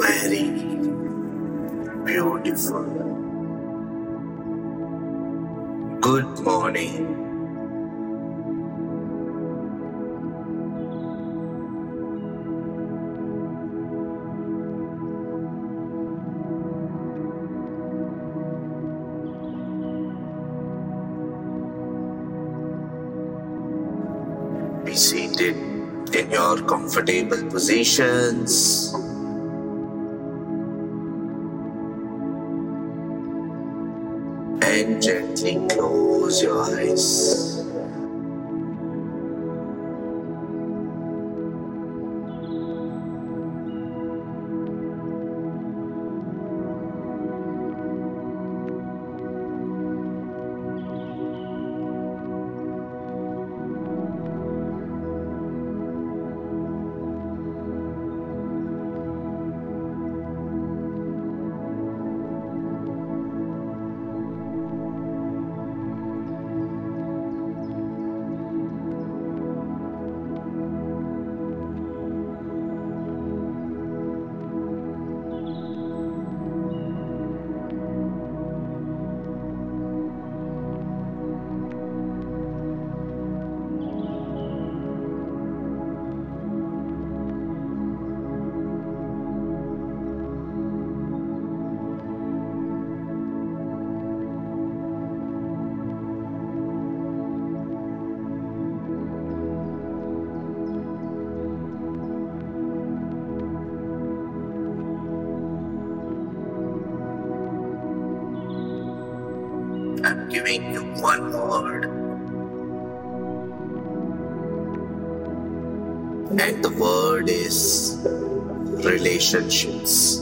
very beautiful. Good morning. Be seated in your comfortable positions. And gently close your eyes. Giving you one word. And the word is relationships.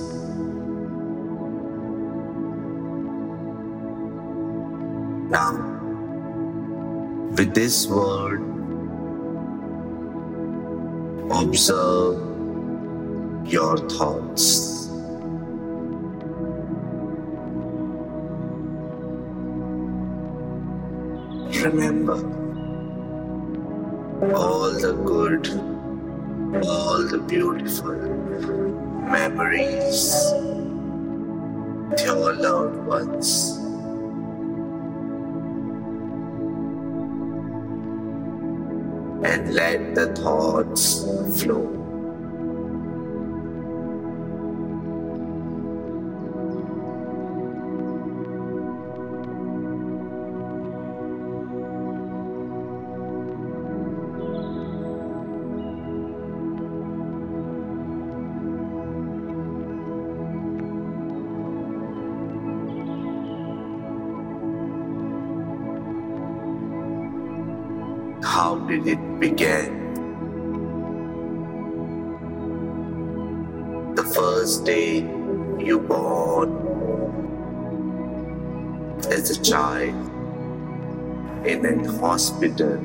Now, with this word, observe your thoughts. Remember all the good, all the beautiful memories with your loved ones. And let the thoughts flow. How did it begin? The first day you born as a child in a hospital.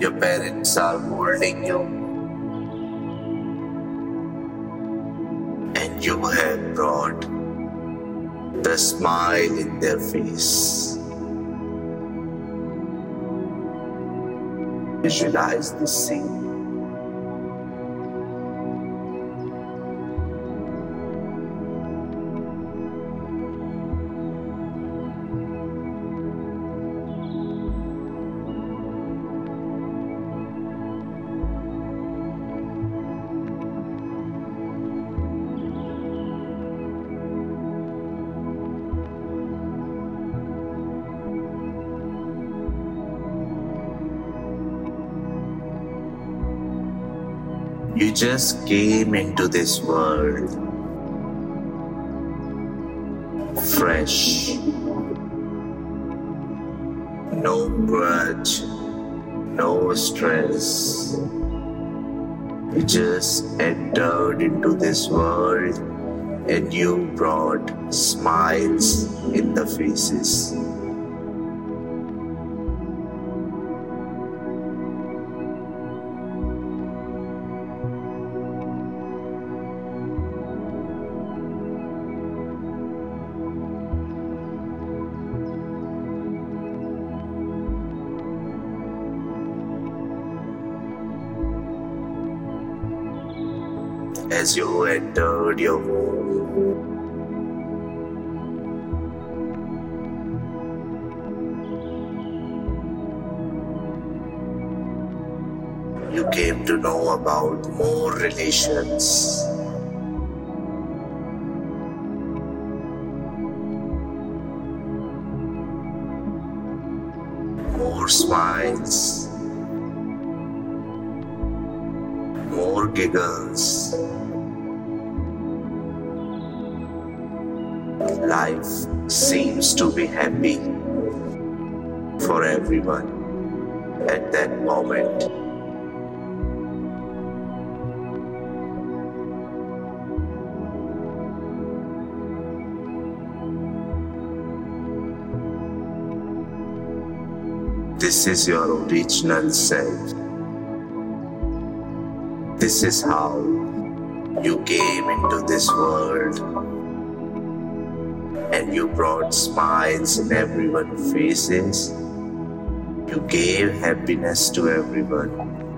Your parents are holding you you have brought the smile in their face. Visualize the scene. You just came into this world fresh. No grudge, no stress. You just entered into this world and you brought smiles in the faces. As you entered your home. You came to know about more relations. More smiles. More giggles. Life seems to be happy for everyone at that moment. This is your original self. This is how you came into this world. And you brought smiles in everyone's faces. You gave happiness to everyone.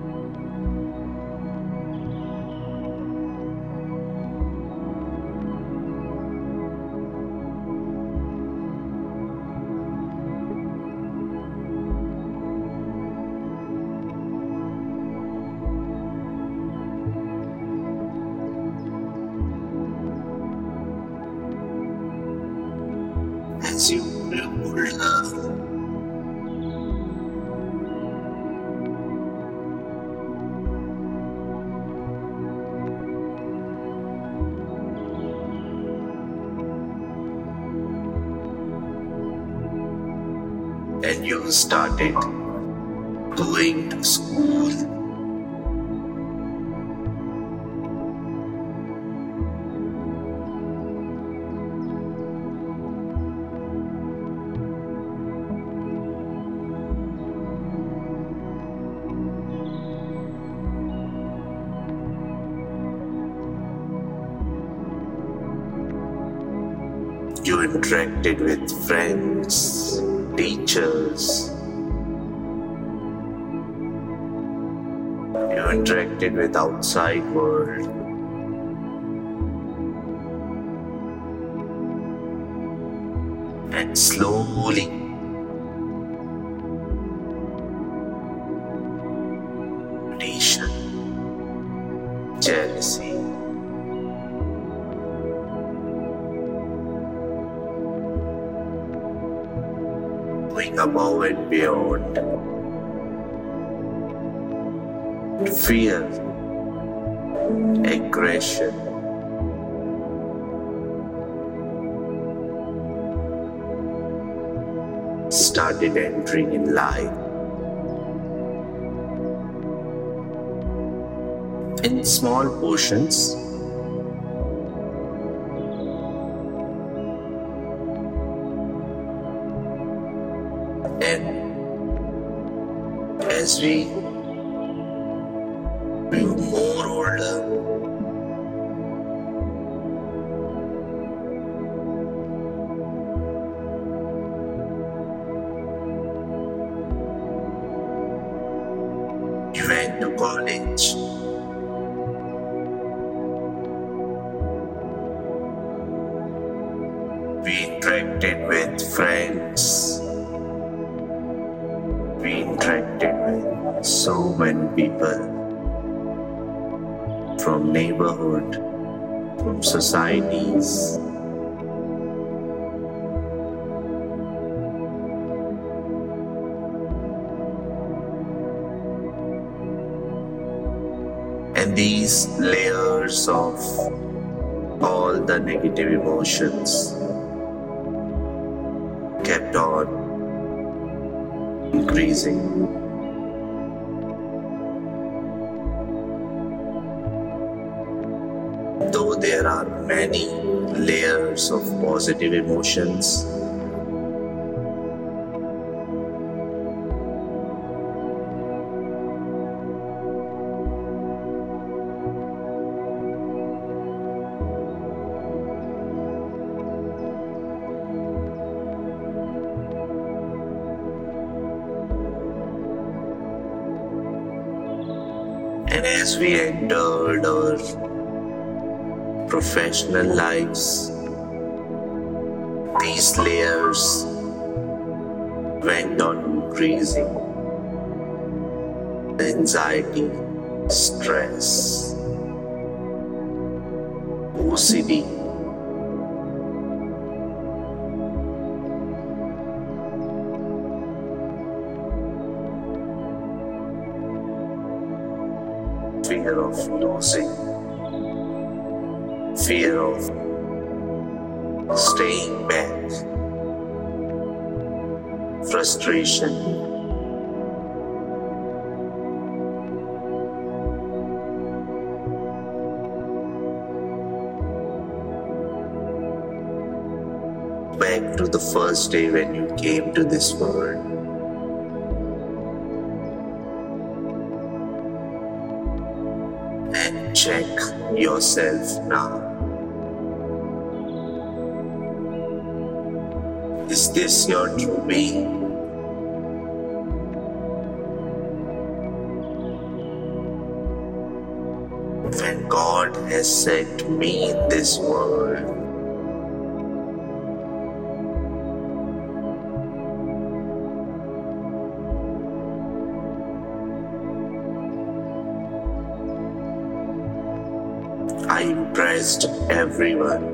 You interacted with friends, teachers. You interacted with outside world. Going above and beyond. Fear, aggression, started entering in life. In small portions, more older, we went to college. We interacted with friends. So many people from neighborhood, from societies. And these layers of all the negative emotions kept on increasing. There are many layers of positive emotions, professional lives, these layers went on increasing. Anxiety, stress, OCD. Fear of losing, fear of staying back, frustration, back to the first day when you came to this world. And check yourself now. Is this your true being? When God has sent me in this world, I impressed everyone.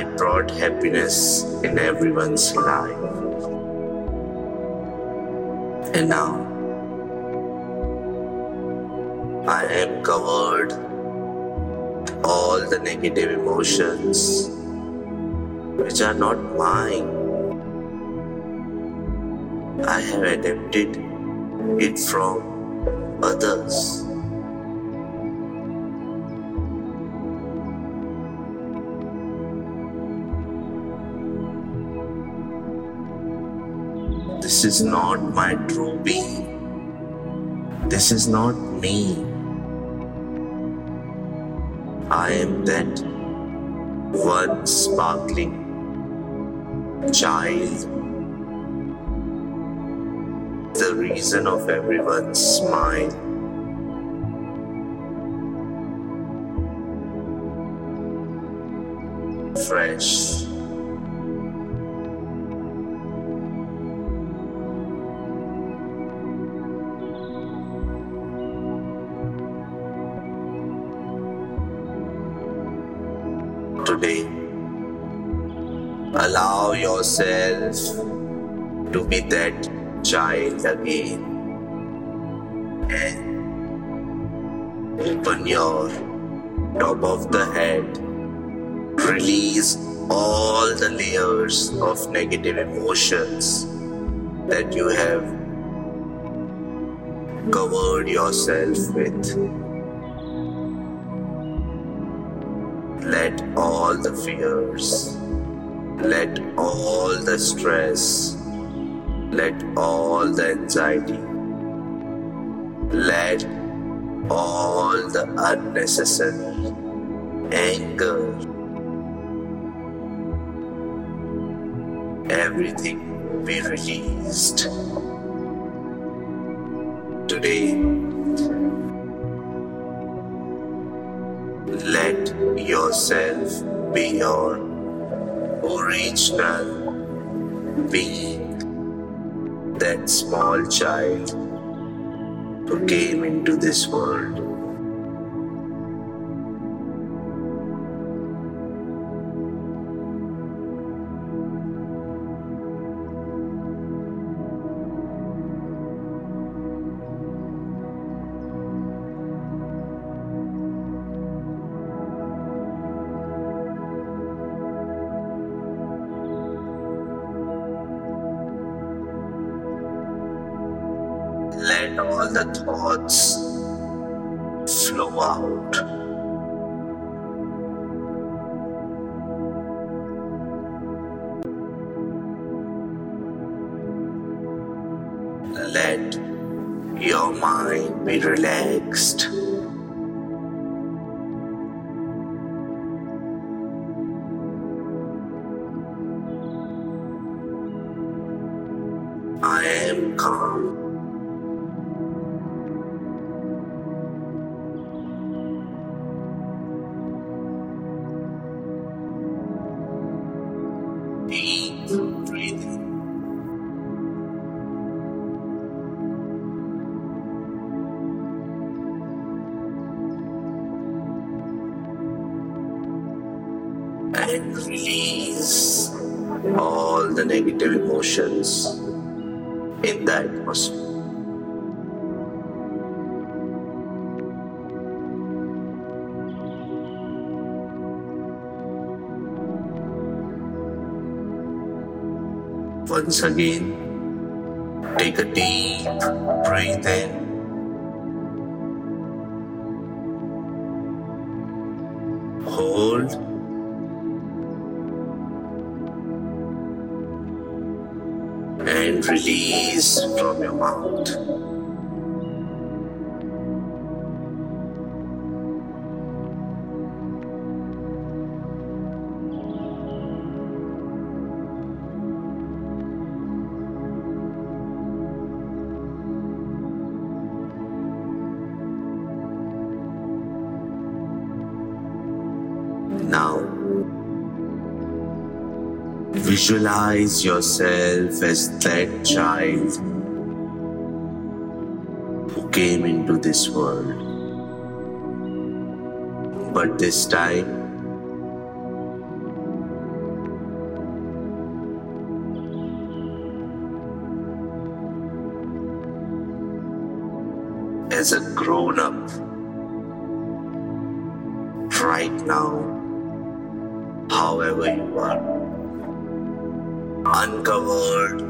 I brought happiness in everyone's life. And now I am covered all the negative emotions which are not mine. I have adapted it from others. This is not my true being. This is not me. I am that one sparkling child, the reason of everyone's smile. Fresh, Allow yourself to be that child again and open your top of the head. Release all the layers of negative emotions that you have covered yourself with. Let all the fears, let all the stress, let all the anxiety, let all the unnecessary anger, everything be released. Today, let yourself be your original being, that small child who came into this world. The thoughts flow out. Let your mind be relaxed. Negative emotions in the atmosphere. Once again, take a deep breath in. Hold. Release from your mouth. Visualize yourself as that child who came into this world. But this time, as a grown up, right now, however you are, uncovered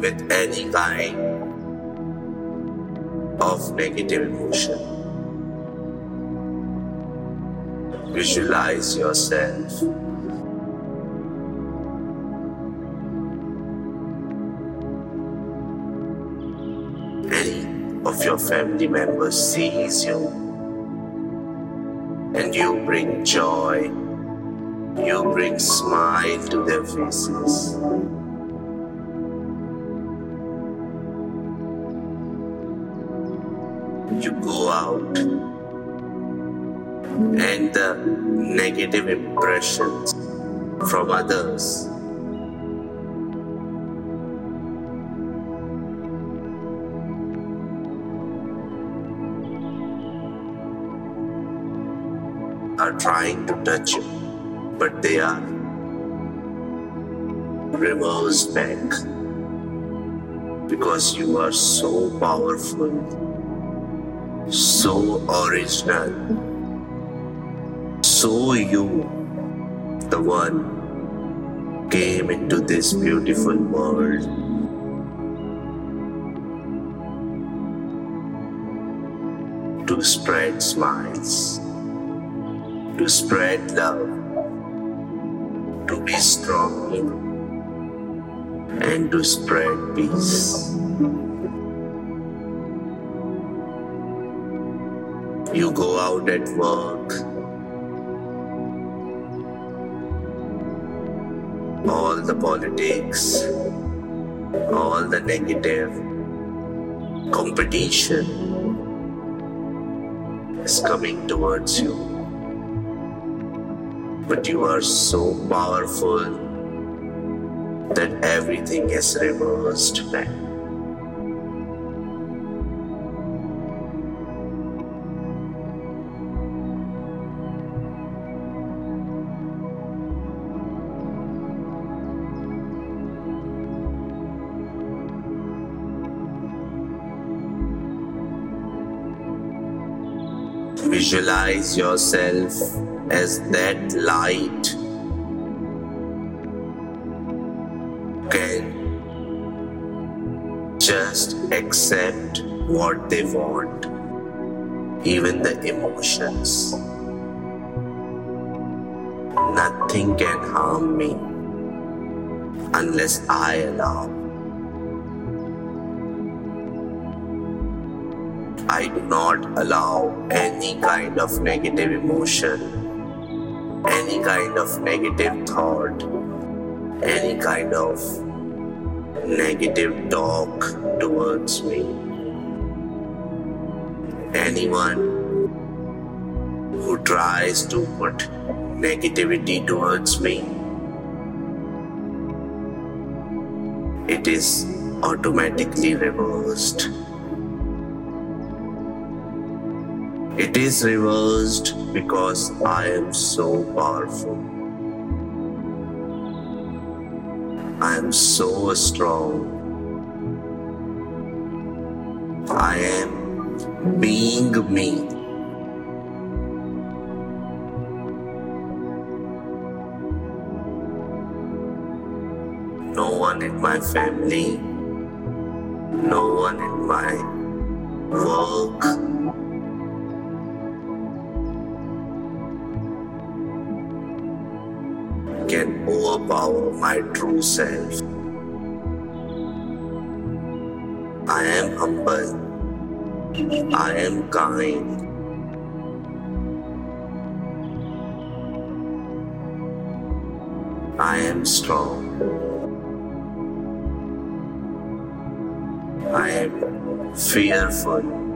with any kind of negative emotion. Visualize yourself any of your family members sees you and you bring joy you bring smile to their faces. You go out and the negative impressions from others are trying to touch you but they are reversed back because you are so powerful, so original, so you, the one, came into this beautiful world. To spread smiles, to spread love, to be strong and to spread peace. You go out at work, all the politics, all the negative competition is coming towards you but you are so powerful that everything is reversed back. Visualize yourself as that light can just accept what they want, even the emotions. Nothing can harm me unless I allow. I do not allow any kind of negative emotion any kind of negative thought, any kind of negative talk towards me. Anyone who tries to put negativity towards me, it is automatically reversed. It is reversed because I am so powerful. I am so strong. I am being me. No one in my family, no one in my work, overpower my true self. I am humble. I am kind. I am strong. I am fearful.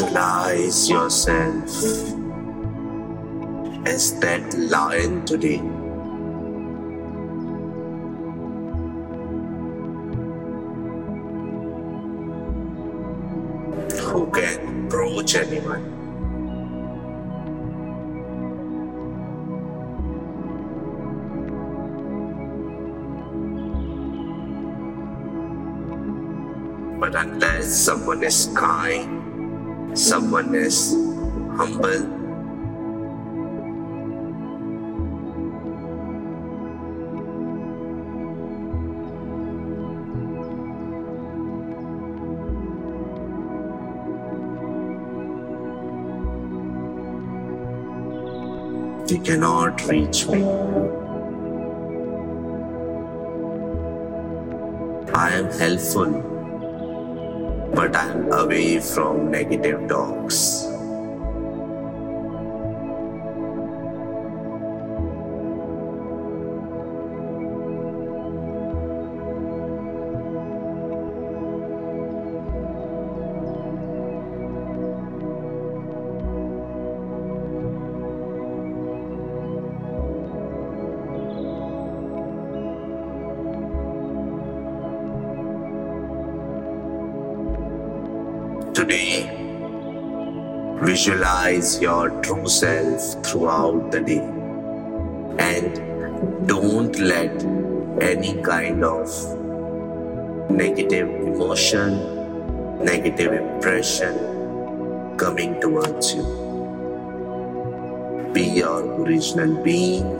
Visualize yourself as that lion today. Who can approach anyone? But unless someone is kind, someone is humble, they cannot reach me. I am helpful, but I am away from negative talks. Visualize your true self throughout the day and don't let any kind of negative emotion, negative impression coming towards you. Be your original being,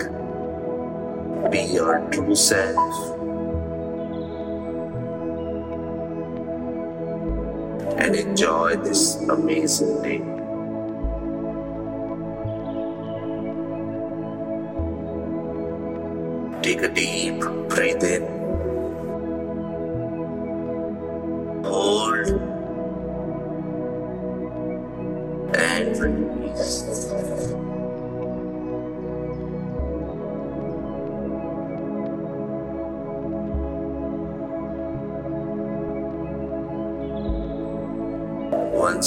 be your true self. Enjoy this amazing day. Take a deep breath in.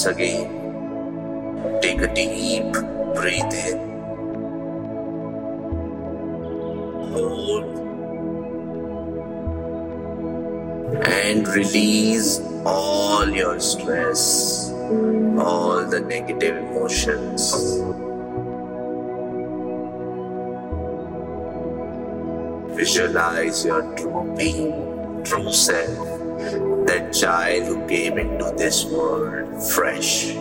Once again, take a deep breath in. Hold. And release all your stress, all the negative emotions. Visualize your true being, true self that child who came into this world fresh.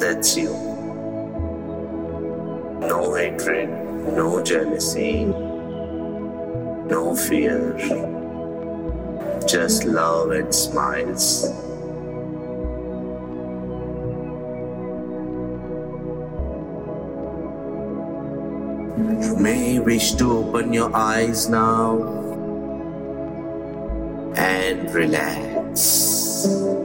That's you. No hatred, no jealousy, no fear, just love and smiles. You may wish to open your eyes now relax.